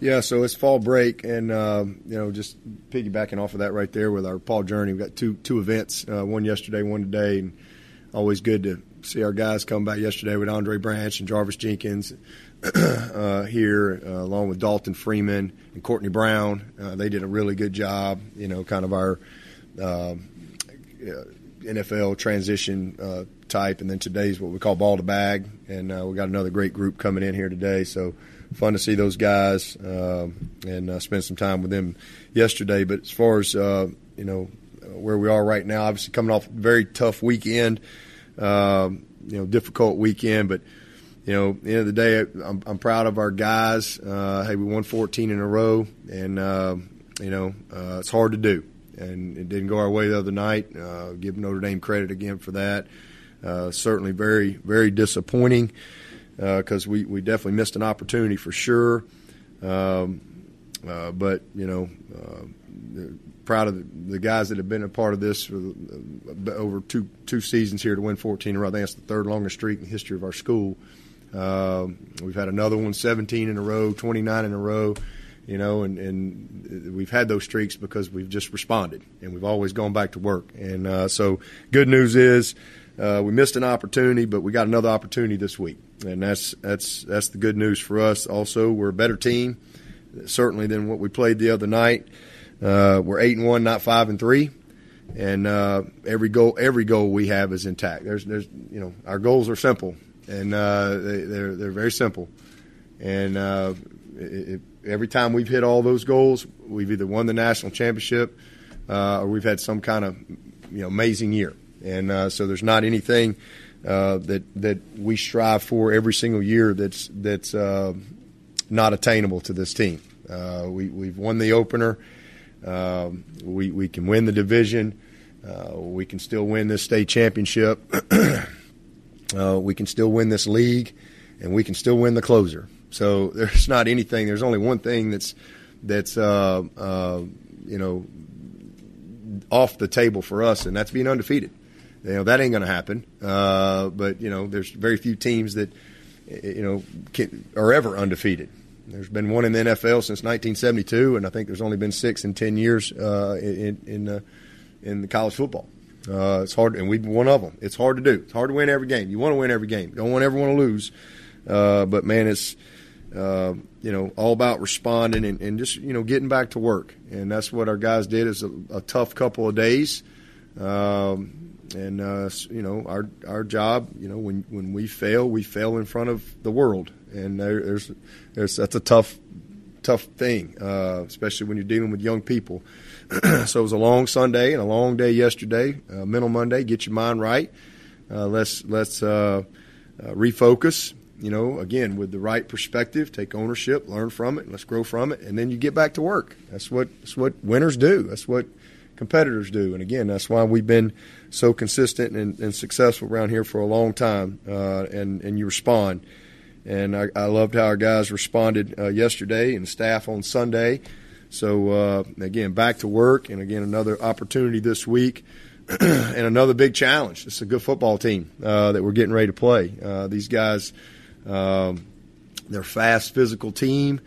Yeah, so it's fall break, and uh, you know, just piggybacking off of that right there with our PAW Journey, we've got two two events, uh, one yesterday, one today, and always good to see our guys come back yesterday with Andre Branch and Jarvis Jenkins uh, here, uh, along with Dalton Freeman and Courtney Brown. Uh, they did a really good job, you know, kind of our uh, NFL transition uh, type, and then today's what we call ball to bag, and we got another great group coming in here today. So fun to see those guys um, and uh, spend some time with them yesterday. But as far as uh, you know where we are right now, obviously coming off a very tough weekend, um, you know, difficult weekend, but. You know, end of the day, I'm, I'm proud of our guys. Uh, hey, we won 14 in a row, and uh, you know, uh, it's hard to do and it didn't go our way the other night. Uh, give Notre Dame credit again for that. Uh, certainly very, very disappointing because uh, we, we definitely missed an opportunity for sure. Um, uh, but, you know, uh, proud of the, guys that have been a part of this for over two, two seasons here to win 14 in a row. I think that's the third longest streak in the history of our school. we've had another one, 17 in a row, 29 in a row you know, and, and we've had those streaks because we've just responded and we've always gone back to work. And uh, so, good news is uh, we missed an opportunity, but we got another opportunity this week, and that's that's that's the good news for us. Also, we're a better team, certainly than what we played the other night. Uh, we're eight and one, not five and three, and uh, every goal every goal we have is intact. There's there's you know our goals are simple and uh, they, they're they're very simple, and uh, it, every time we've hit all those goals, we've either won the national championship uh, or we've had some kind of you know amazing year. And uh, so there's not anything uh, that that we strive for every single year that's that's uh, not attainable to this team. Uh, we we've won the opener. Um, we we can win the division. Uh, we can still win this state championship. we can still win this league, and we can still win the closer. So there's not anything. There's only one thing that's that's uh, uh, you know off the table for us, and that's being undefeated. You know that ain't going to happen. Uh, but you know, there's very few teams that you know can, are ever undefeated. There's been one in the NFL since 1972, and I think there's only been six in 10 years uh, in in, uh, in the college football. Uh, it's hard, and we've been one of them. It's hard to do. It's hard to win every game. You want to win every game. Don't want everyone to lose. but man, it's uh, you know, all about responding and, and, just you know getting back to work, and that's what our guys did. Is a, a tough couple of days, um, and uh, you know our our job. You know, when when we fail, we fail in front of the world, and there, there's there's that's a tough tough thing, uh, especially when you're dealing with young people. so it was a long Sunday and a long day yesterday. Uh, mental Monday, get your mind right. Uh, let's let's refocus you know, again, with the right perspective, take ownership, learn from it, let's grow from it, and then you get back to work. That's what that's what winners do. That's what competitors do. And again, that's why we've been so consistent and, and successful around here for a long time. Uh, and and you respond. And I, I loved how our guys responded uh, yesterday and staff on Sunday. So uh, again, back to work, and again another opportunity this week. and another big challenge. It's a good football team uh, that we're getting ready to play. Uh, these guys um, they're a fast, physical team.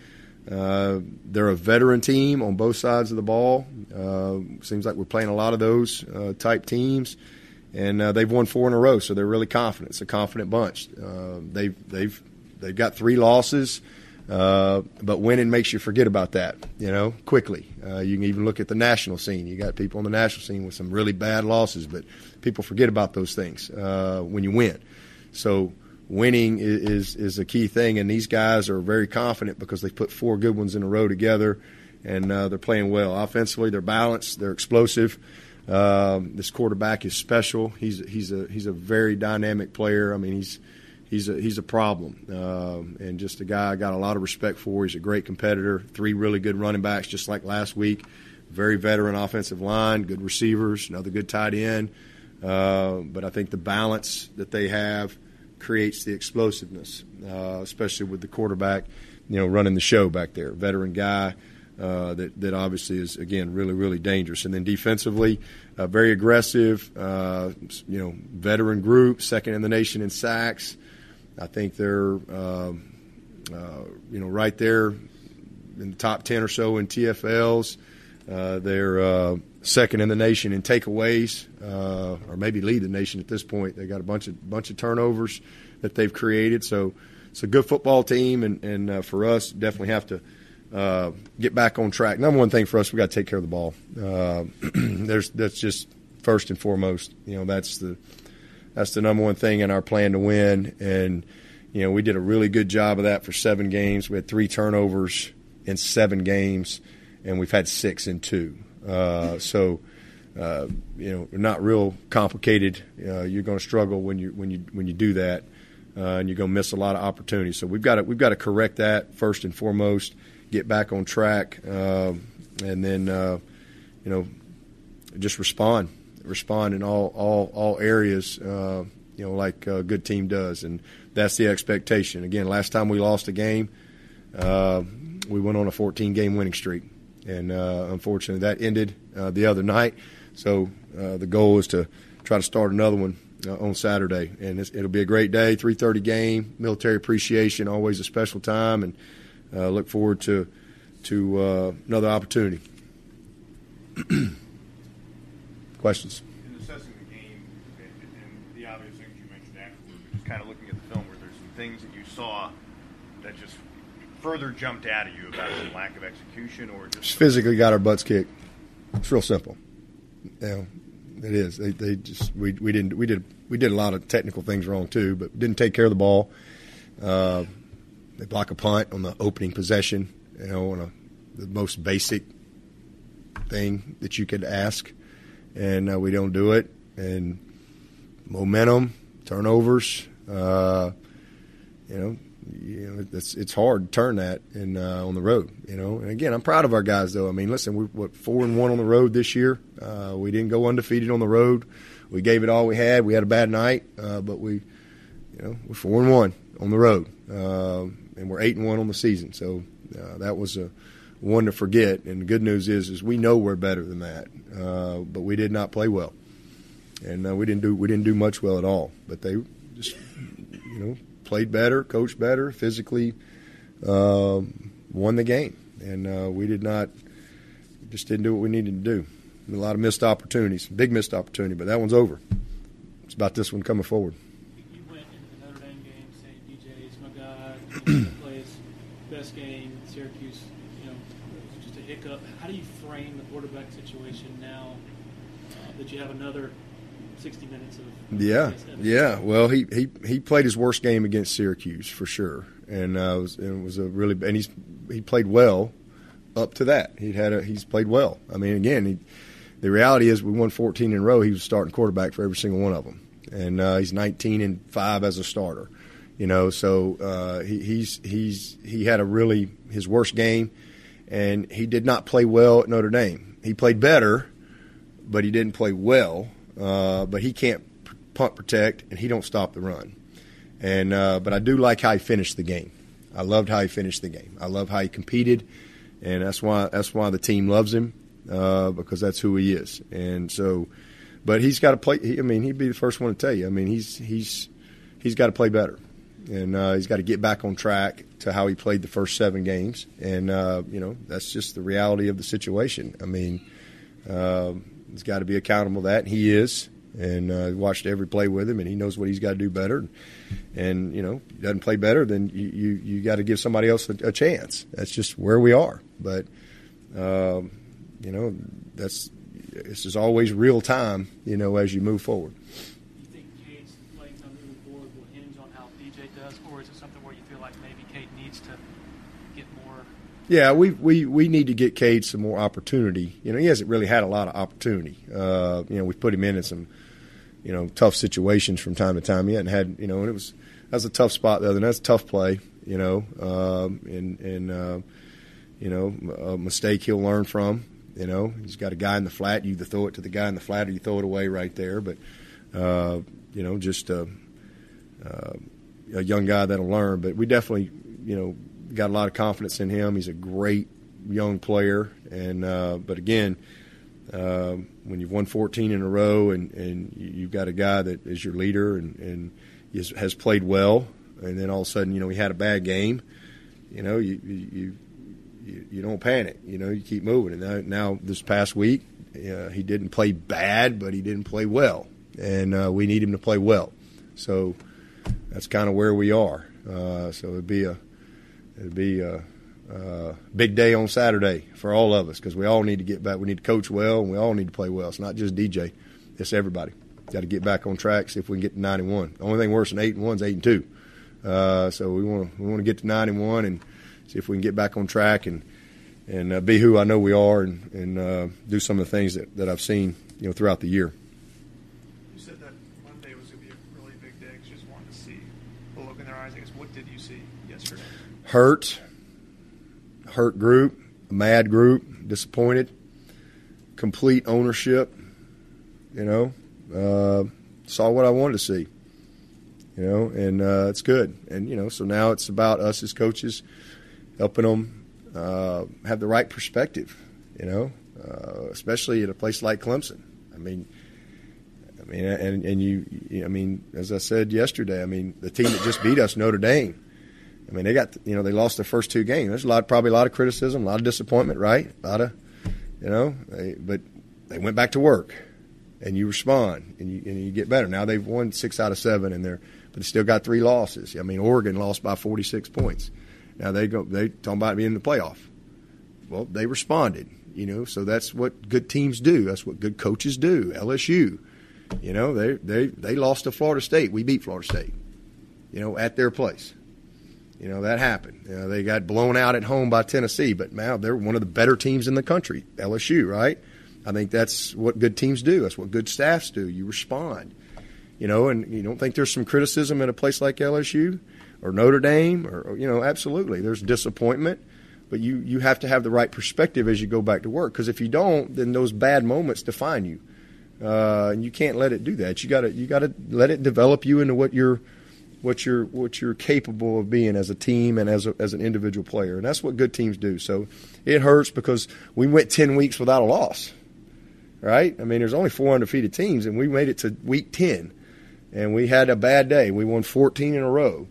Uh, they're a veteran team on both sides of the ball. Uh, seems like we're playing a lot of those uh, type teams, and uh, they've won four in a row, so they're really confident. It's a confident bunch. Uh, they've they've they've got three losses, uh, but winning makes you forget about that, you know, quickly. you can even look at the national scene. You got people on the national scene with some really bad losses, but people forget about those things when you win. So winning is, is a key thing, and these guys are very confident because they put four good ones in a row together, and uh, they're playing well offensively. They're balanced. They're explosive. Um, this quarterback is special. He's he's a he's a very dynamic player. I mean, he's he's a he's a problem, um, and just a guy I got a lot of respect for. He's a great competitor. Three really good running backs, just like last week. Very veteran offensive line, good receivers, another good tight end. Uh, but I think the balance that they have creates the explosiveness, uh, especially with the quarterback, you know, running the show back there, veteran guy. Uh, that that obviously is again really really dangerous, and then defensively, uh, very aggressive. Uh, you know, veteran group, second in the nation in sacks. I think they're um, uh, you know right there in the top ten or so in TFLs. Uh, they're uh, second in the nation in takeaways, or maybe lead the nation at this point. They got a bunch of bunch of turnovers that they've created. So it's a good football team, and, and for us, definitely have to uh, get back on track. Number one thing for us, we got to take care of the ball. Uh, there's that's just first and foremost. You know, that's the that's the number one thing in our plan to win. And you know, we did a really good job of that for seven games. We had three turnovers in seven games, and we've had six in two. Uh, so. Uh, you know, not real complicated. Uh, you're going to struggle when you when you when you do that, uh, and you're going to miss a lot of opportunities. So we've got to we've got to correct that first and foremost get back on track, uh, and then uh, you know just respond, respond in all all all areas. Uh, you know, like a good team does, and that's the expectation. Again, last time we lost a game, uh, we went on a 14 game winning streak, and uh, unfortunately that ended uh, the other night. So the goal is to try to start another one uh, on Saturday, and it'll be a great day. 3:30 game, military appreciation, always a special time, and uh, look forward to to uh, another opportunity. Questions? In assessing the game and, the obvious things you mentioned afterward, just kind of looking at the film, where there's some things that you saw that just further jumped out at you about some lack of execution, or just, just physically got our butts kicked? It's real simple. You know, it is. They, they just we, we didn't we did we did a lot of technical things wrong too, but didn't take care of the ball. Uh, they block a punt on the opening possession, you know, on a, the most basic thing that you could ask, and uh, we don't do it. And momentum, turnovers, uh, you know, you know, it's it's hard to turn that in uh, on the road. You know, and again, I'm proud of our guys though. I mean, listen, we're what four and one on the road this year. Uh, we didn't go undefeated on the road. We gave it all we had. We had a bad night, uh, but we, you know, we're four and one on the road. And we're eight and one on the season. So uh, that was a one to forget. And the good news is, is we know we're better than that, uh, but we did not play well, and uh, we didn't do we didn't do much well at all. But they just you know played better, coached better, physically uh, won the game, and uh, we did not just didn't do what we needed to do. A lot of missed opportunities, big missed opportunity, but that one's over. It's about this one coming forward. Plays best game. Syracuse, you know, just a hiccup. How do you frame the quarterback situation now uh, that you have another 60 minutes of? Yeah, yeah. Well, he, he he played his worst game against Syracuse for sure, and uh, it, was, it was a really and he's he played well up to that. He had a he's played well. I mean, again, he, the reality is we won 14 in a row. He was starting quarterback for every single one of them, and uh, he's 19 and five as a starter. You know, so uh, he, he's he's he had a really his worst game, and he did not play well at Notre Dame. He played better, but he didn't play well. Uh, but he can't punt protect, and he don't stop the run. And uh, but I do like how he finished the game. I loved how he finished the game. I love how he competed, and that's why that's why the team loves him uh, because that's who he is. And so, but he's got to play. I mean, he'd be the first one to tell you. I mean, he's he's he's got to play better and uh, he's got to get back on track to how he played the first seven games. And uh, you know that's just the reality of the situation. I mean, uh, he's got to be accountable to that. And he is, and uh, watched every play with him, and he knows what he's got to do better. And, you know, he doesn't play better, then you you, you got to give somebody else a, a, chance. That's just where we are. But um, you know, that's this is always real time. You know, as you move forward. Yeah, we we we need to get Cade some more opportunity. You know, he hasn't really had a lot of opportunity. Uh, you know, we put him in in some, you know, tough situations from time to time. He hadn't had, you know, and it was that was a tough spot the other. That's a tough play. You know, um, and and uh, you know, a mistake he'll learn from. You know, he's got a guy in the flat. You either throw it to the guy in the flat or you throw it away right there. But uh, you know, just a, uh, a young guy that'll learn. But we definitely, you know got a lot of confidence in him. He's a great young player, and uh, but again, uh, when you've won 14 in a row and, and you've got a guy that is your leader and, and is, has played well, and then all of a sudden, you know, he had a bad game. You know, you you you, you don't panic. You know, you keep moving. And now, now this past week, uh, he didn't play bad, but he didn't play well, and uh, we need him to play well. So that's kind of where we are. Uh, so it'd be a it'd be a, a big day on Saturday for all of us because we all need to get back. We need to coach well, and we all need to play well. It's not just DJ; it's everybody. Got to get back on track. See if we can get to 91. The only thing worse than eight and one is eight and two. Uh, so we want to we want to get to 91 and see if we can get back on track and and uh, be who I know we are and and uh, do some of the things that, that I've seen you know throughout the year. You said that Monday was going to be a really big day because you just wanted to see the look in their eyes. I guess what did you see yesterday? Hurt, hurt group, mad group, disappointed, complete ownership. You know, uh, saw what I wanted to see. You know, and uh, it's good. And you know, so now it's about us as coaches helping them uh, have the right perspective. You know, uh, especially at a place like Clemson. I mean, I mean, and and you, I mean, as I said yesterday, I mean, the team that just beat us, Notre Dame. I mean, they got you know they lost their first two games. There's a lot, probably a lot of criticism, a lot of disappointment, right? A lot of, you know, they, but they went back to work, and you respond, and you and you get better. Now they've won six out of seven, and they're but they still got three losses. I mean, Oregon lost by 46 points. Now they go they talking about being in the playoff. Well, they responded, you know. So that's what good teams do. That's what good coaches do. LSU, you know, they they they lost to Florida State. We beat Florida State, you know, at their place. You know that happened. You know, they got blown out at home by Tennessee, but now they're one of the better teams in the country. LSU, right? I think that's what good teams do. That's what good staffs do. You respond you know, and you don't think there's some criticism at a place like LSU or Notre Dame, or you know, absolutely, there's disappointment, but you you have to have the right perspective as you go back to work because if you don't, then those bad moments define you, uh, and you can't let it do that. You got to you got to let it develop you into what you're what you're what you're capable of being as a team and as a, as an individual player, and that's what good teams do. So it hurts because we went ten weeks without a loss, right? I mean, there's only four undefeated teams, and we made it to week ten and we had a bad day. We won 14 in a row,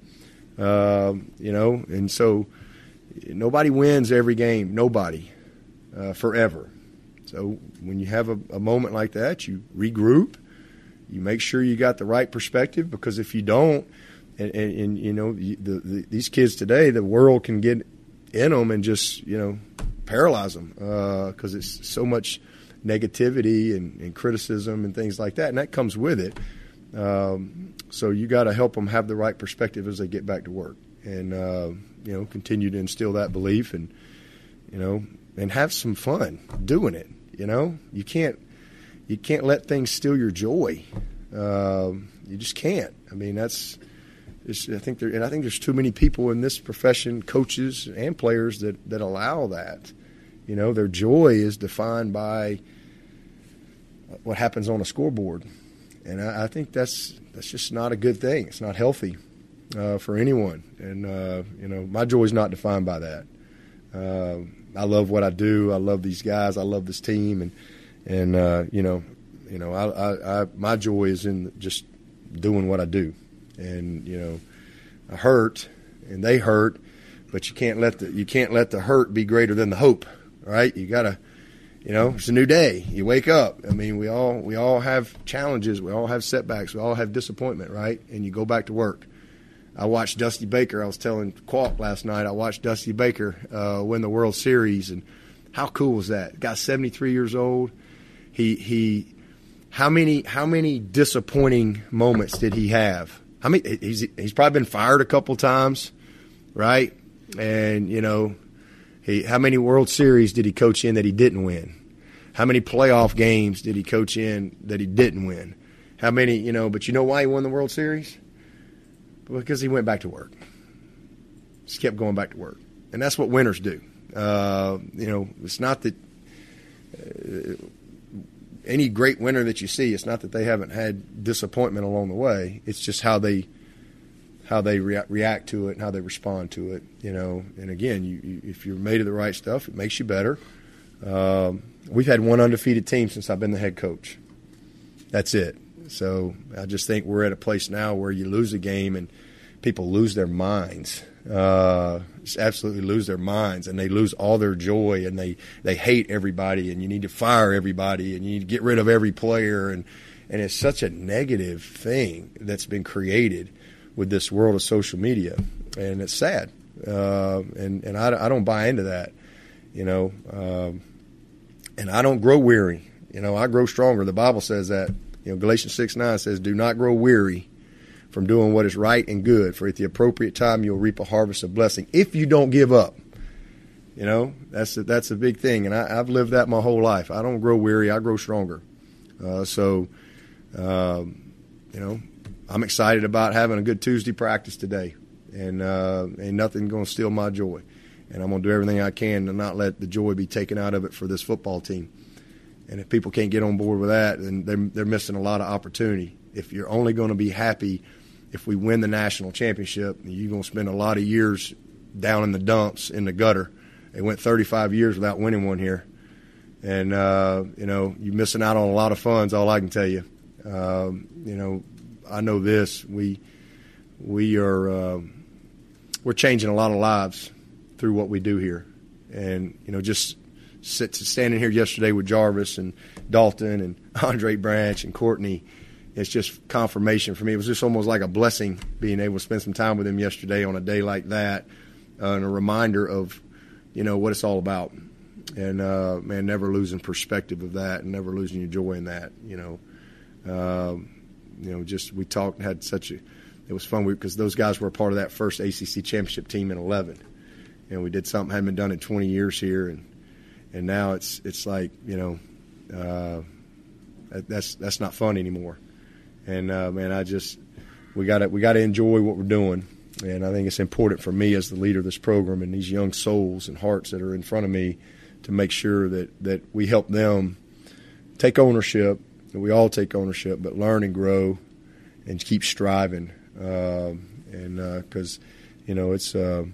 uh, you know, and so nobody wins every game. Nobody, uh, forever. So when you have a, a, moment like that, you regroup. You make sure you got the right perspective because if you don't, and, and, and you know the, the, these kids today, the world can get in them and just you know paralyze them because uh, it's so much negativity and, and criticism and things like that, and that comes with it. Um, so you got to help them have the right perspective as they get back to work, and uh, you know continue to instill that belief, and you know, and have some fun doing it. You know, you can't you can't let things steal your joy. Uh, you just can't. I mean, that's. I think there, and I think there's too many people in this profession, coaches and players, that that allow that. You know, their joy is defined by what happens on a scoreboard and I, I, think that's that's just not a good thing. It's not healthy uh, for anyone, and uh, you know my joy is not defined by that. Uh, I love what I do. I love these guys. I love this team, and and uh, you know, you know, I, I, I my joy is in just doing what I do, and you know, hurt and they hurt, but you can't let the you can't let the hurt be greater than the hope. Right? You gotta you know, it's a new day. You wake up. I mean, we all we all have challenges. We all have setbacks. We all have disappointment, right? And you go back to work. I watched Dusty Baker. I was telling Qualk last night. I watched Dusty Baker uh, win the World Series, and how cool was that? Got 73 years old. He he. How many how many disappointing moments did he have? How many? He's he's probably been fired a couple times, right? And you know, he, how many World Series did he coach in that he didn't win? How many playoff games did he coach in that he didn't win? How many, you know, but you know why he won the World Series? Because he went back to work. Just kept going back to work. And that's what winners do. Uh, you know, it's not that uh, any great winner that you see, it's not that they haven't had disappointment along the way. It's just how they how they rea- react to it and how they respond to it. You know, and again, you, you, if you're made of the right stuff, it makes you better. Um, we've had one undefeated team since I've been the head coach. That's it. So I just think we're at a place now where you lose a game and people lose their minds. Uh, just absolutely lose their minds and they lose all their joy and they, they hate everybody and you need to fire everybody and you need to get rid of every player and and it's such a negative thing that's been created with this world of social media and it's sad. Uh, and and I, I don't buy into that you know um, and I don't grow weary. You know I grow stronger. The Bible says that you know Galatians six nine says do not grow weary from doing what is right and good. For at the appropriate time, you'll reap a harvest of blessing if you don't give up. You know, that's a, that's a big thing, and I, have lived that my whole life. I don't grow weary; I grow stronger. Uh, so, um, you know, I'm excited about having a good Tuesday practice today, and uh, ain't nothing going to steal my joy. And I'm going to do everything I can to not let the joy be taken out of it for this football team. And if people can't get on board with that, then they're, they're missing a lot of opportunity. If you're only going to be happy if we win the national championship, you're going to spend a lot of years down in the dumps in the gutter. They went 35 years without winning one here, and uh, you know you're missing out on a lot of funds. All I can tell you, um, you know, I know this. We we are uh, we're changing a lot of lives through what we do here, and you know just sit, standing here yesterday with Jarvis and Dalton and Andre Branch and Courtney it's just confirmation for me. It was just almost like a blessing being able to spend some time with him yesterday on a day like that, uh, and a reminder of, you know, what it's all about. And uh, man, never losing perspective of that, and never losing your joy in that. You know, um, you know, just we talked, had such a, it was fun because those guys were a part of that first ACC championship team in '11, and we did something hadn't been done in 20 years here, and and now it's it's like you know, uh, that's that's not fun anymore and uh, man, I just we got to we got to enjoy what we're doing, and I think it's important for me as the leader of this program and these young souls and hearts that are in front of me to make sure that that we help them take ownership, that we all take ownership, but learn and grow and keep striving, uh, and because you know it's uh,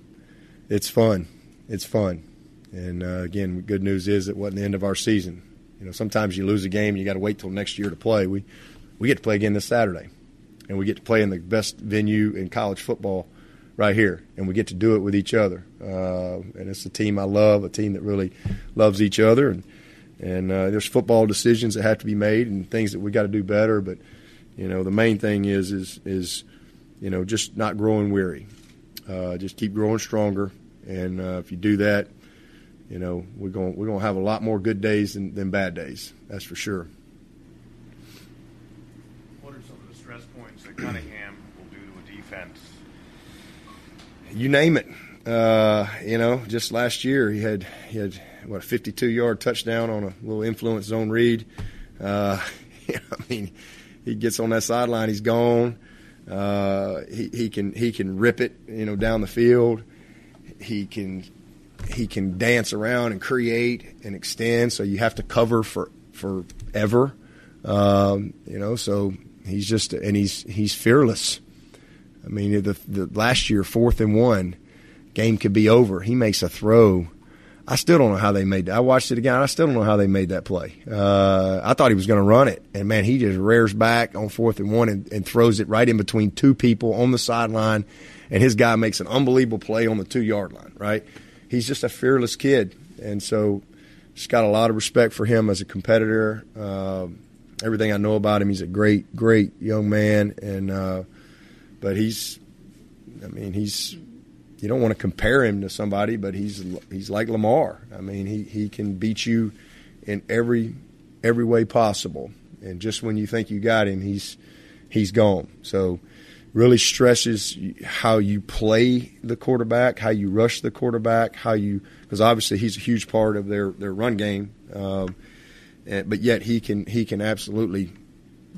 it's fun, it's fun, and uh, again, good news is it wasn't the end of our season. You know, sometimes you lose a game, and you got to wait till next year to play. We we get to play again this Saturday, and we get to play in the best venue in college football right here, and we get to do it with each other. Uh, and it's a team I love, a team that really loves each other, and and uh, there's football decisions that have to be made and things that we got to do better. But you know, the main thing is is is you know just not growing weary, uh, just keep growing stronger, and uh, if you do that, you know we're going we're going to have a lot more good days than, than bad days. That's for sure. Cunningham will do to a defense? You name it. Uh, you know, just last year he had he had what a 52 yard touchdown on a little influence zone read. Uh, I mean, he gets on that sideline, he's gone. Uh, he, he can he can rip it, you know, down the field. He can he can dance around and create and extend. So you have to cover for forever. Um, you know, so He's just and he's he's fearless. I mean, the, the last year fourth and one, game could be over. He makes a throw. I still don't know how they made that. I watched it again. I still don't know how they made that play. Uh, I thought he was going to run it, and man, he just rears back on fourth and one and, and throws it right in between two people on the sideline, and his guy makes an unbelievable play on the two yard line. Right? He's just a fearless kid, and so just got a lot of respect for him as a competitor. Uh, everything I know about him. He's a great, great young man, and uh, but he's, I mean, he's. You don't want to compare him to somebody, but he's he's like Lamar. I mean, he, he can beat you in every every way possible, and just when you think you got him, he's he's gone. So really stresses how you play the quarterback, how you rush the quarterback, how you because obviously he's a huge part of their their run game. And, but yet he can he can absolutely,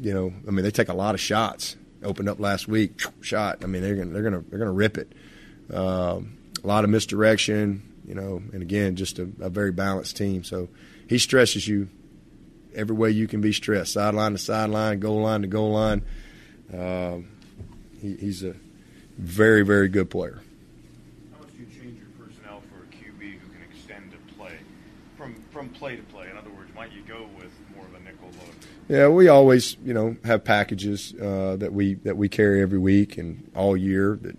you know, I mean they take a lot of shots. Opened up last week, shot. I mean they're gonna they're gonna they're gonna rip it. Um, a lot of misdirection, you know, and again just a, a very balanced team. So he stresses you every way you can be stressed, sideline to sideline, goal line to goal line. Um, he, he's a very very good player. How much do you change your personnel for a QB who can extend play from from play to play? In other words, might you go with more of a nickel look? Yeah, we always, you know, have packages uh, that we that we carry every week and all year that,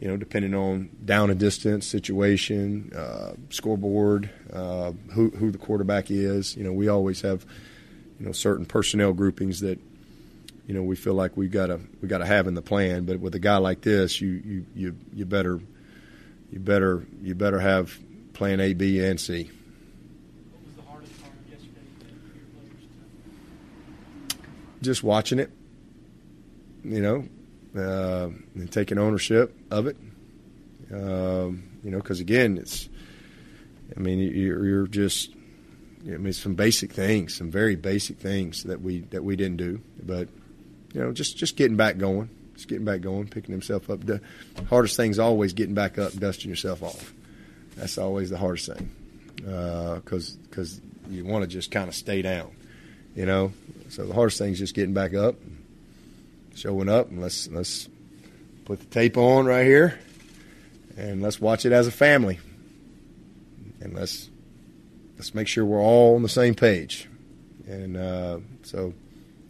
you know, depending on down and distance situation, uh, scoreboard, uh, who who the quarterback is. You know, we always have you know certain personnel groupings that you know we feel like we got to we got to have in the plan. But with a guy like this, you you you you better you better you better have plan A, B, and C. What was the hardest part yesterday for your players? Just watching it. You know, uh, and taking ownership of it. Um, you know, because again, it's. I mean, you're, you're just. I mean, some basic things, some very basic things that we that we didn't do, but you know, just just getting back going, just getting back going, picking himself up. The hardest thing is always getting back up, dusting yourself off. That's always the hardest thing, because uh, because you want to just kind of stay down, you know. So the hardest thing is just getting back up, showing up, and let's let's put the tape on right here, and let's watch it as a family, and let's let's make sure we're all on the same page, and uh, so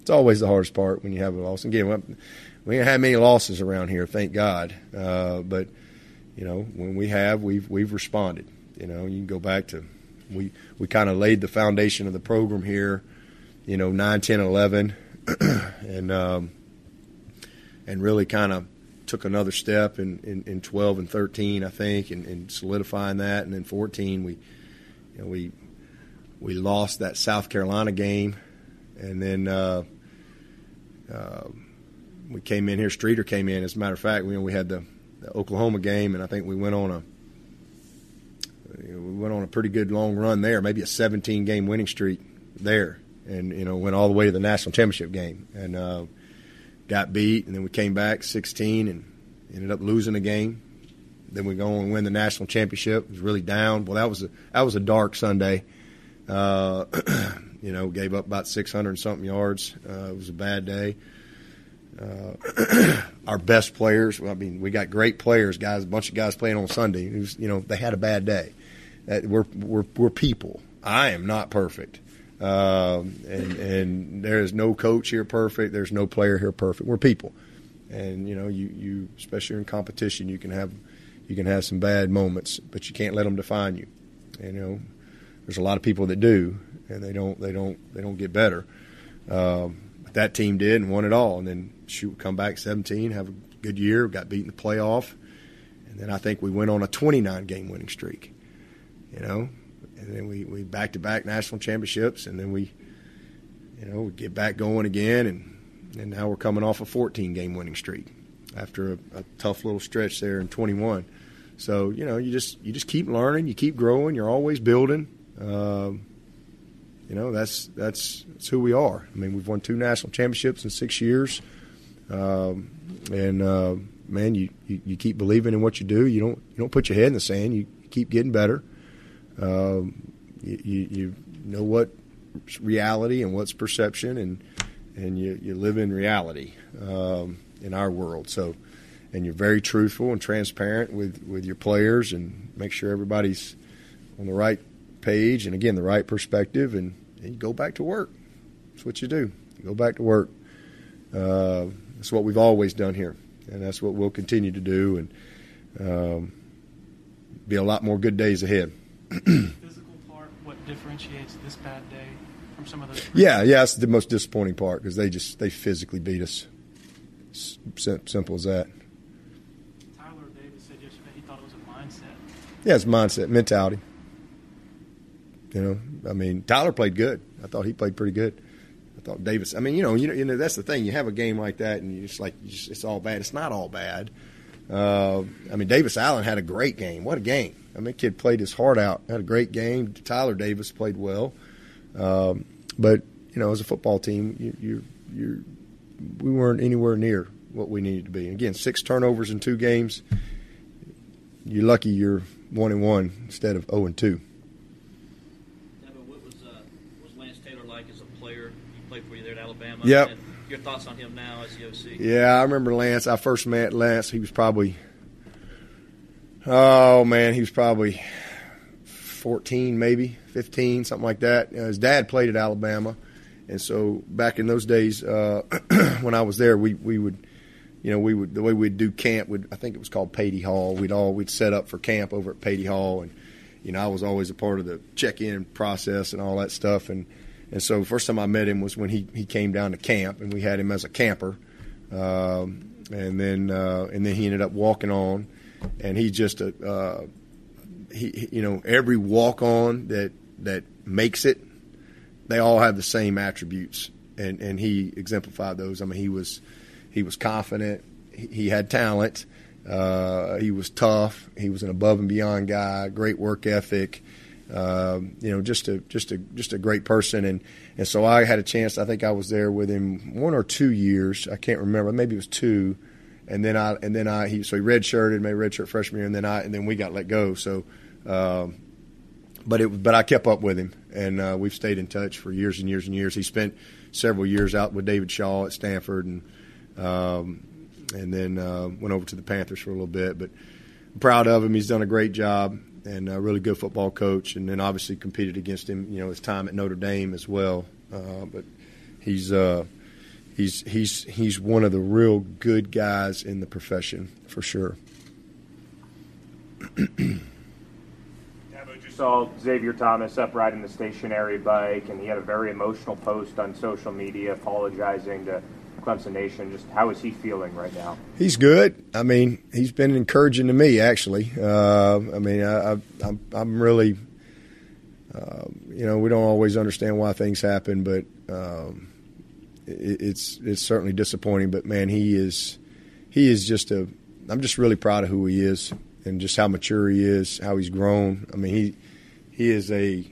it's always the hardest part when you have a loss. And again, we haven't had many losses around here, thank God, uh, but you know when we have, we've we've responded. You know, you can go back to we we kind of laid the foundation of the program here, you know, 9, 10, 11, and um, and really kind of took another step in, in, in 12 and 13, I think, and, and solidifying that. And then 14, we, you know, we we lost that South Carolina game, and then uh, uh, we came in here. Streeter came in. As a matter of fact, we we had the, the Oklahoma game, and I think we went on a we went on a pretty good long run there, maybe a 17 game winning streak there, and you know went all the way to the national championship game, and uh, got beat, and then we came back 16 and ended up losing the game. Then we go and win the national championship. It was really down. Well, that was a that was a dark Sunday. Uh, you know, gave up about 600 something yards. Uh, it was a bad day. Uh, our best players. I mean, we got great players, guys. A bunch of guys playing on Sunday. Was, you know, they had a bad day. That we're we're we're people. I am not perfect. Um, and and there is no coach here perfect. There's no player here perfect. We're people, and you know you you especially in competition you can have you can have some bad moments, but you can't let them define you. You know, there's a lot of people that do, and they don't they don't they don't get better. Um, but that team did and won it all, and then shoot come back 17, have a good year, got beat in the playoff, and then I think we went on a 29 game winning streak. You know, and then we we back to back national championships, and then we, you know, we get back going again, and and now we're coming off a 14 game winning streak after a, a tough little stretch there in 21. So you know, you just you just keep learning, you keep growing, you're always building. Um, you know, that's that's that's who we are. I mean, we've won two national championships in six years, um, and uh, man, you, you, you keep believing in what you do. You don't you don't put your head in the sand. You keep getting better. Um, you, you, know what reality and what's perception, and and you, you live in reality um, in our world. So, and you're very truthful and transparent with, with your players, and make sure everybody's on the right page, and again the right perspective, and, and you go back to work. That's what you do. You go back to work. Uh, that's what we've always done here, and that's what we'll continue to do, and um, be a lot more good days ahead physical part, what differentiates this bad day from some of those? Yeah, yeah, that's the most disappointing part because they just they physically beat us. S- simple as that. Tyler Davis said yesterday he thought it was a mindset. Yeah, it's mindset, mentality. You know, I mean, Tyler played good. I thought he played pretty good. I thought Davis. I mean, you know, you know, you know, that's the thing. You have a game like that, and you just like you just, it's all bad. It's not all bad. Uh, I mean, Davis Allen had a great game. What a game! I mean, kid played his heart out. Had a great game. Tyler Davis played well, um, but you know, as a football team, you, you you we weren't anywhere near what we needed to be. Again, six turnovers in two games. You're lucky you're one and one instead of zero oh and two. what was, uh, what was Lance Taylor like as a player? He played for you there at Alabama. Yep. Your thoughts on him now as the OC? Yeah, I remember Lance. I first met Lance. He was probably, oh man, he was probably 14, maybe 15, something like that. Uh, his dad played at Alabama, and so back in those days, uh, when I was there, we we would you know, we would the way we'd do camp would I think it was called Paty Hall. We'd all we'd set up for camp over at Paty Hall, and you know I was always a part of the check-in process and all that stuff. And and so first time I met him was when he he came down to camp, and we had him as a camper. Um, and then uh, and then he ended up walking on, and he just a uh, he you know every walk on that that makes it, they all have the same attributes, and and he exemplified those. I mean, he was he was confident, he, he had talent, uh, he was tough, he was an above and beyond guy, great work ethic. Um, you know, just a just a just a great person, and and so I had a chance. I think I was there with him one or two years. I can't remember. Maybe it was two, and then I and then I he so he redshirted, made redshirt freshman year, and then I and then we got let go. So, um, but it but I kept up with him, and uh, we've stayed in touch for years and years and years. He spent several years out with David Shaw at Stanford, and um, and then uh, went over to the Panthers for a little bit. But I'm proud of him. He's done a great job and a really good football coach. And then obviously competed against him, you know, his time at Notre Dame as well. Uh, but he's uh, he's he's he's one of the real good guys in the profession for sure. Dabo just saw Xavier Thomas up riding the stationary bike, and he had a very emotional post on social media apologizing to Clemson Nation. Just how is he feeling right now? He's good. I mean, he's been encouraging to me actually. Uh, I mean, I, I, I'm, I'm really, uh, you know, we don't always understand why things happen, but um, it's it's certainly disappointing. But man, he is he is just a. I'm just really proud of who he is and just how mature he is, how he's grown. I mean, he he is a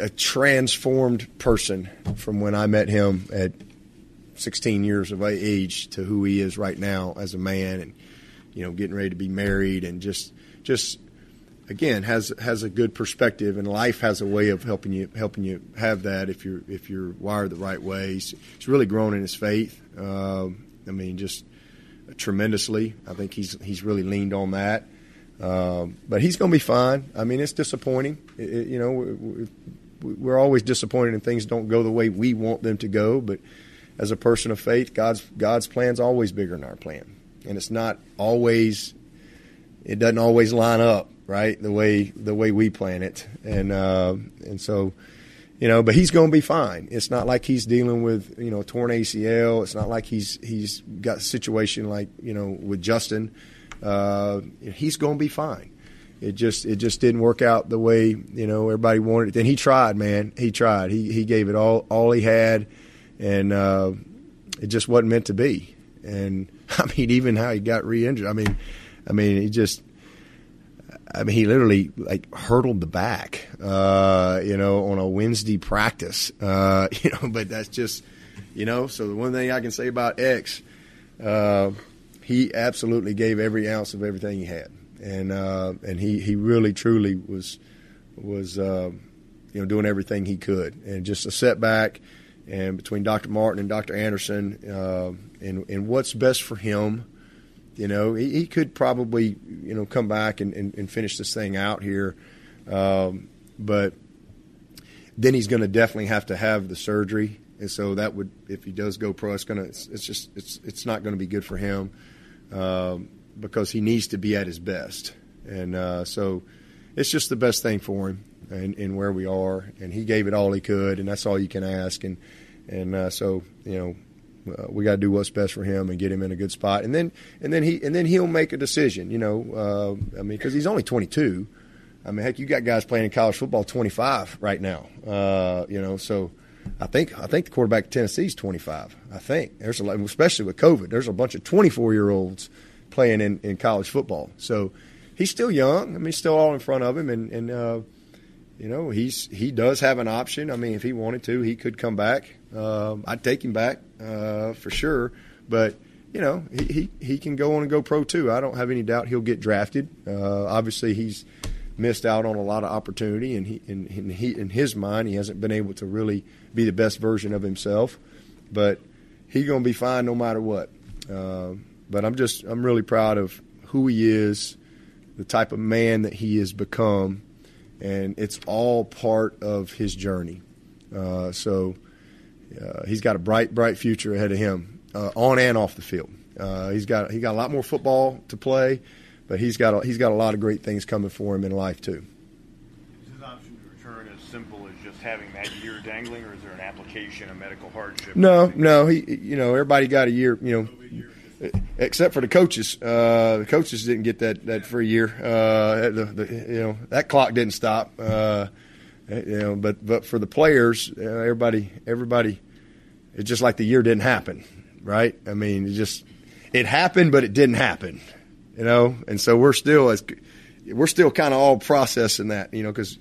a transformed person from when I met him at 16 years of age to who he is right now as a man, and you know, getting ready to be married, and just just again has has a good perspective, and life has a way of helping you helping you have that if you're if you're wired the right way. He's, he's really grown in his faith. Uh, I mean, just tremendously. I think he's he's really leaned on that. Um, but he's going to be fine. I mean, it's disappointing. It, it, you know, we, we're always disappointed and things don't go the way we want them to go. But as a person of faith, God's God's plan's always bigger than our plan, and it's not always. It doesn't always line up right the way the way we plan it, and uh, and so you know, but he's going to be fine. It's not like he's dealing with you know torn ACL. It's not like he's he's got a situation like you know with Justin. Uh, he's going to be fine. It just it just didn't work out the way you know everybody wanted it. And he tried, man. He tried. He he gave it all all he had, and uh, it just wasn't meant to be. And I mean, even how he got re-injured. I mean, I mean, he just I mean, he literally like hurdled the back, uh, you know, on a Wednesday practice, uh, you know. But that's just, you know. So the one thing I can say about X, uh, he absolutely gave every ounce of everything he had, and uh, and he he really truly was was uh, you know doing everything he could, and just a setback, and between Dr. Martin and Dr. Anderson, uh, and and what's best for him you know, he, he could probably, you know, come back and, and, and finish this thing out here. Um, but then he's going to definitely have to have the surgery. And so that would, if he does go pro, it's going to, it's, just, it's, it's not going to be good for him um, because he needs to be at his best. And uh, so it's just the best thing for him and, and where we are. And he gave it all he could, and that's all you can ask. And, and uh, so, you know, uh, we got to do what's best for him and get him in a good spot, and then and then he and then he'll make a decision. You know, uh, I mean, because he's only 22. I mean, heck, you got guys playing in college football 25 right now. Uh, you know, so I think I think the quarterback of Tennessee is 25. I think there's a lot, especially with COVID, there's a bunch of 24 year olds playing in, in college football. So he's still young. I mean, he's still all in front of him, and and uh, you know he's he does have an option. I mean, if he wanted to, he could come back. Uh, I'd take him back uh, for sure. But you know, he, he, he can go on and go pro too. I don't have any doubt he'll get drafted. Uh, obviously, he's missed out on a lot of opportunity, and he in, in, he in his mind, he hasn't been able to really be the best version of himself. But he's to be fine no matter what. Uh, but I'm just I'm really proud of who he is, the type of man that he has become, and it's all part of his journey. Uh, so uh, he's got a bright, bright future ahead of him. uh, on and off the field. Uh, he's got he got a lot more football to play, but he's got a, he's got a lot of great things coming for him in life too. Is his option to return as simple as just having that year dangling, or is there an application, a medical hardship? No, no, he you know everybody got a year, you know, except for the coaches. Uh, the coaches didn't get that that free year. Uh, the, the, you know that clock didn't stop. Uh, you know, but but for the players, uh, everybody everybody, it's just like the year didn't happen, right? I mean, it just it happened, but it didn't happen, you know. And so we're still as we're still kind of all processing that, you know, because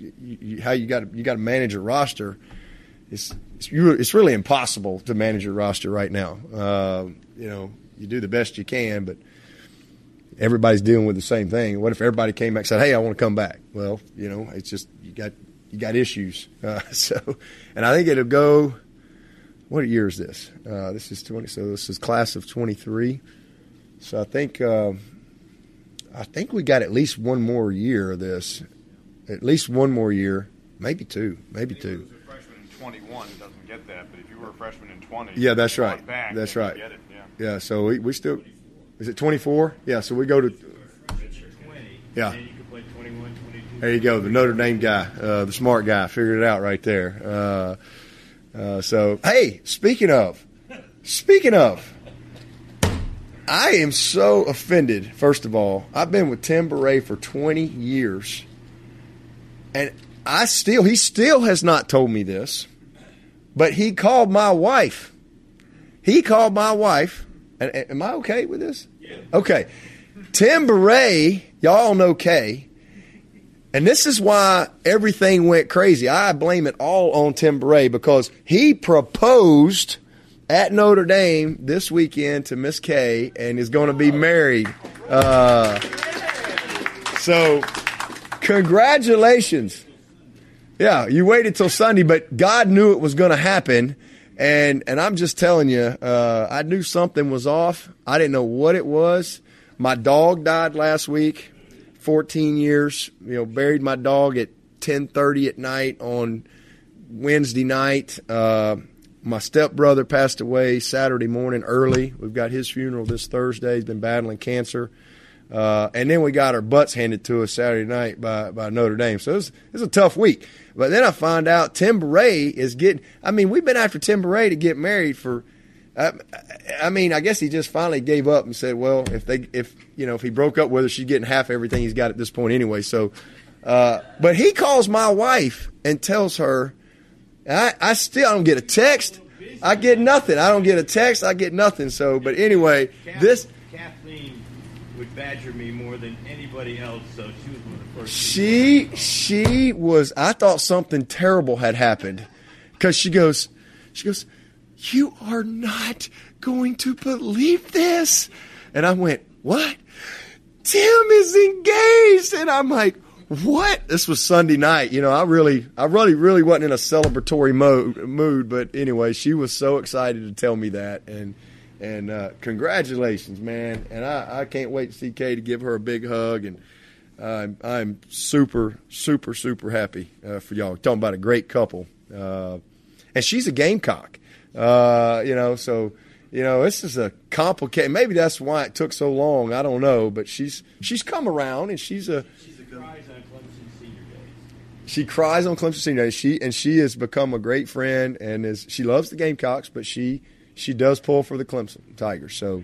how you got you got to manage a roster. It's it's, it's really impossible to manage your roster right now. Uh, you know, you do the best you can, but everybody's dealing with the same thing. What if everybody came back and said, "Hey, I want to come back"? Well, you know, it's just you got you got issues. Uh, so, and I think it'll go. What year is this? Uh, this is twenty. So this is class of twenty three. So I think uh, I think we got at least one more year of this. At least one more year, maybe two, maybe two. he was a freshman in 21, doesn't get that. But if you were a freshman in 20, Yeah, that's right. Back, That's right. Yeah. Yeah. So we, we still. Is it twenty four? Yeah. So we go to. 20. Yeah. There you go, the Notre Dame guy, uh, the smart guy, figured it out right there. Uh, uh, so, hey, speaking of, speaking of, I am so offended. First of all, I've been with Tim Bourret for 20 years, and I still, he still has not told me this, but he called my wife. He called my wife. And, and- am I okay with this? Yeah. Okay. Tim Bourret, y'all know Kay. And this is why everything went crazy. I blame it all on Tim Bourret because he proposed at Notre Dame this weekend to Miss Kay and is going to be married. Uh, so, congratulations. Yeah, you waited till Sunday, but God knew it was going to happen. And, and I'm just telling you, uh, I knew something was off. I didn't know what it was. My dog died last week. 14 years. You know, buried my dog at 10:30 at night on Wednesday night. Uh, my stepbrother passed away Saturday morning early. We've got his funeral this Thursday. He's been battling cancer. Uh, and then we got our butts handed to us Saturday night by, by Notre Dame. So it was, it a tough week. But then I find out Tim Bourret is getting. I mean, we've been after Tim Bourret to get married for. I, I mean, I guess he just finally gave up and said, "Well, if they, if you know, if he broke up with her, she's getting half everything he's got at this point anyway." So, uh, but he calls my wife and tells her, I, I still don't get a text. I get nothing. I don't get a text. I get nothing. So, but anyway, this Kathleen would badger me more than anybody else, so she was one of the first. She she was. I thought something terrible had happened because she goes, she goes, you are not going to believe this, and I went, what? Tim is engaged, and I'm like, what? This was Sunday night. You know, I really, I really, really wasn't in a celebratory mode, mood. But anyway, she was so excited to tell me that, and and uh, congratulations, man. And I, I can't wait to see Kay to give her a big hug, and I'm I'm super, super, super happy uh, for y'all. Talking about a great couple, uh, and she's a Gamecock. Uh, you know, so you know this is a complicated. Maybe that's why it took so long. I don't know, but she's she's come around, and she's a She's a cries on Clemson senior days. she cries on Clemson Senior. Day. She and she has become a great friend, and is she loves the Gamecocks, but she she does pull for the Clemson Tigers. So,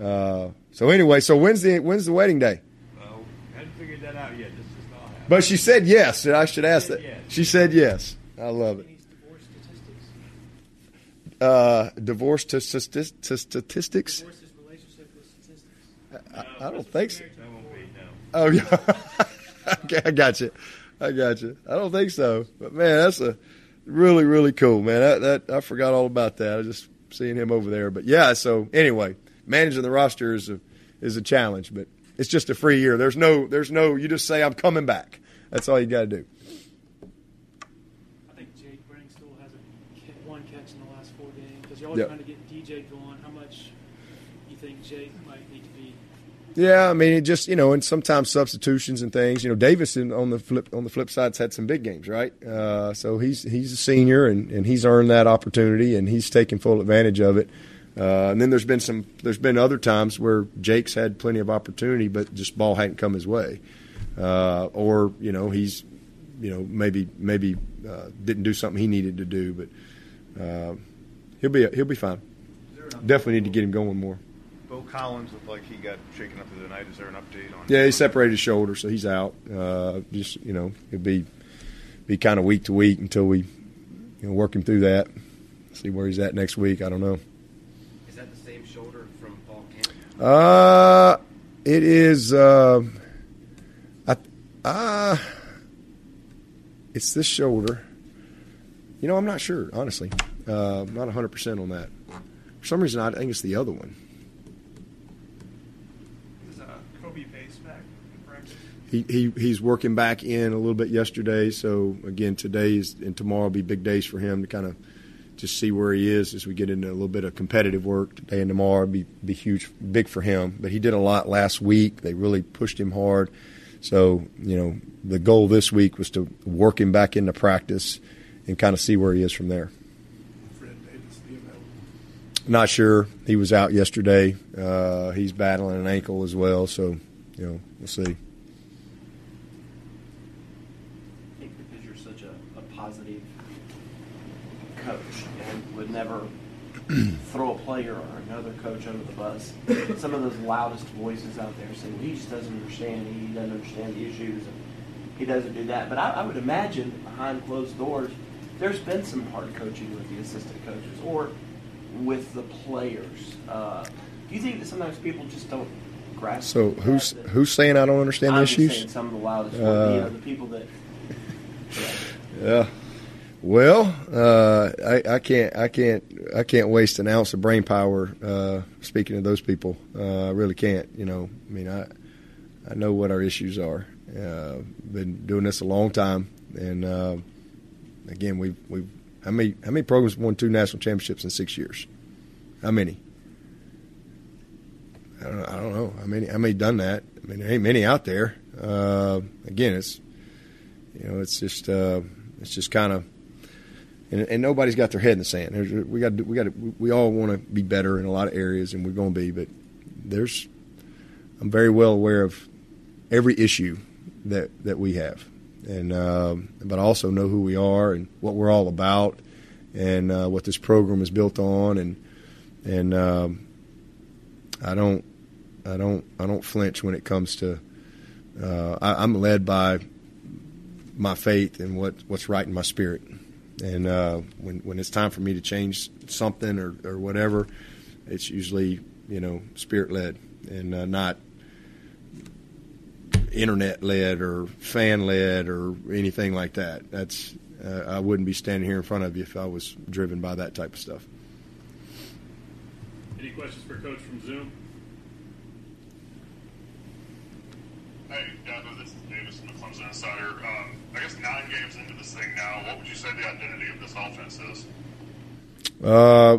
uh, so anyway, so when's the when's the wedding day? Well, hadn't figured that out yet. This just all. But she said yes. and I should ask said that. yes. She said yes. I love it. He's divorce statistics. Uh, divorce to, to statistics? Divorce his relationship with statistics. I, I don't think so. That won't be no. Oh yeah. okay, I got you. I got you. I don't think so. But man, that's a really really cool man. That, that I forgot all about that. I was just seeing him over there. But yeah. So anyway, managing the roster is a is a challenge, but it's just a free year. There's no there's no. You just say I'm coming back. That's all you got to do. I think Jake Briningstool has a ca- one catch in the last four games because y'all are Yep. trying to get DJ going. How much you think Jake might need to be? Yeah, I mean, it just you know, and sometimes substitutions and things. You know, Davis Allen on the flip on the flip side's had some big games, right? Uh, so he's he's a senior and, and he's earned that opportunity and he's taken full advantage of it. Uh, and then there's been some. There's been other times where Jake's had plenty of opportunity, but just ball hadn't come his way, uh, or you know he's, you know maybe maybe uh, didn't do something he needed to do, but uh, he'll be he'll be fine. Definitely need to get him going more. Beaux Collins looked like he got shaken up through the night. Is there an update on? Yeah, he separated his shoulder, so he's out. Uh, just you know, it'll be be kind of week to week until we you know, work him through that. See where he's at next week. I don't know. Is that the same shoulder from fall camp? Uh, it is. Uh, I, uh, it's this shoulder. You know, I'm not sure, honestly. Uh, not 100% on that. For some reason, I think it's the other one. Is uh, Kobe Pace back? He, he he's working back in a little bit yesterday. So again, today and tomorrow will be big days for him to kind of just see where he is as we get into a little bit of competitive work today and tomorrow. Be be huge, big for him. But he did a lot last week. They really pushed him hard. So you know, the goal this week was to work him back into practice and kind of see where he is from there. Fred Davis be available. Not sure. He was out yesterday. Uh, he's battling an ankle as well. So you know, we'll see. I think because you're such a, a positive coach and would never throw a player or another coach under the bus, some of those loudest voices out there saying, he just doesn't understand, he doesn't understand the issues, and he doesn't do that. But I, I would imagine behind closed doors, there's been some hard coaching with the assistant coaches or with the players. Uh, do you think that sometimes people just don't grasp So who's that- who's saying I don't understand the I'm just issues? saying some of the loudest, Uh, you know, the people that. Yeah. Well, uh, I, I can't, I can't, I can't waste an ounce of brain power. Uh, speaking to those people, uh, I really can't. You know, I mean, I, I know what our issues are. Uh, been doing this a long time, and uh, again, we've, we've, how many, how many programs won two national championships in six years? How many? I don't, know, I don't know. How many, how many done that? I mean, there ain't many out there. Uh, again, it's, you know, it's just, uh, it's just kind of, and, and nobody's got their head in the sand. There's, we got, we got, we all want to be better in a lot of areas, and we're going to be. But there's, I'm very well aware of every issue that that we have, and um, but also know who we are and what we're all about, and uh, what this program is built on, and and um, I don't, I don't, I don't flinch when it comes to. Uh, I, I'm led by my faith and what what's right in my spirit. And uh, when when it's time for me to change something or, or whatever, it's usually you know spirit led and uh, not internet led or fan led or anything like that. That's uh, I wouldn't be standing here in front of you if I was driven by that type of stuff. Any questions for Coach from Zoom? Hey, Dabo, this is Davis from the Clemson Insider. Um, I guess nine games into this thing now, what would you say the identity of this offense is? Uh,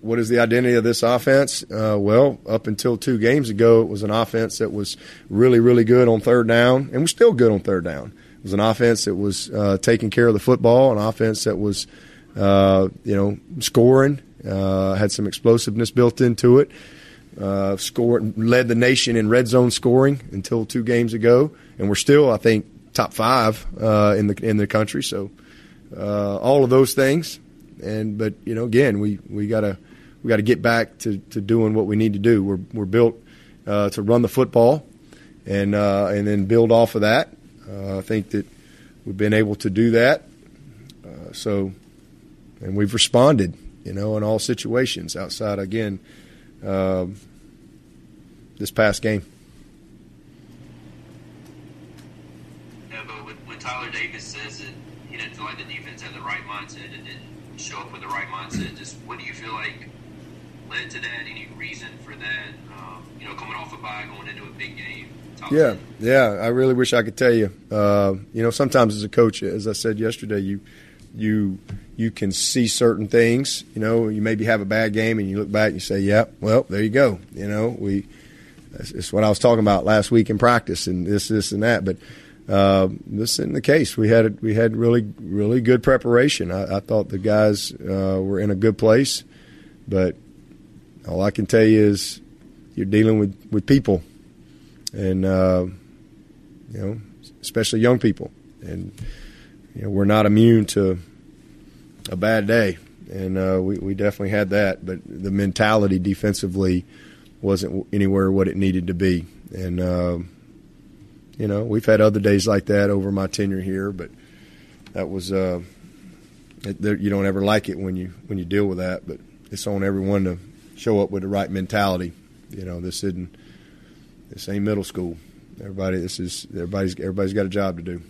what is the identity of this offense? Uh, well, up until two games ago, it was an offense that was really, really good on third down, and was still good on third down. It was an offense that was uh, taking care of the football, an offense that was, uh, you know, scoring, uh, had some explosiveness built into it. Uh, scored, led the nation in red zone scoring until two games ago, and we're still, I think, top five uh, in the in the country. So, all of those things and but you know again we we gotta we gotta get back to, to doing what we need to do. We're we're built uh, to run the football and uh, and then build off of that. Uh, I think that we've been able to do that. Uh, so and we've responded you know in all situations outside again um, this past game. Yeah, but when, when Tyler Davis says that he didn't like the defense had the right mindset and didn't show up with the right mindset, just what do you feel like led to that? Any reason for that? Um, you know, coming off a bye, going into a big game. Yeah, 10. yeah. I really wish I could tell you. Uh, you know, sometimes as a coach, as I said yesterday, you you you can see certain things. You know, you maybe have a bad game, and you look back and you say, "Yeah, well, there you go." You know, we. It's what I was talking about last week in practice, and this, this, and that. But uh, this isn't the case. We had we had really really good preparation. I, I thought the guys uh, were in a good place, but all I can tell you is you're dealing with, with people, and uh, you know, especially young people, and you know, we're not immune to a bad day, and uh, we we definitely had that. But the mentality defensively wasn't anywhere what it needed to be, and uh, you know, we've had other days like that over my tenure here, but that was. Uh, it, you don't ever like it when you when you deal with that, but it's on everyone to show up with the right mentality. You know, this isn't this ain't middle school. Everybody, this is everybody's everybody's got a job to do.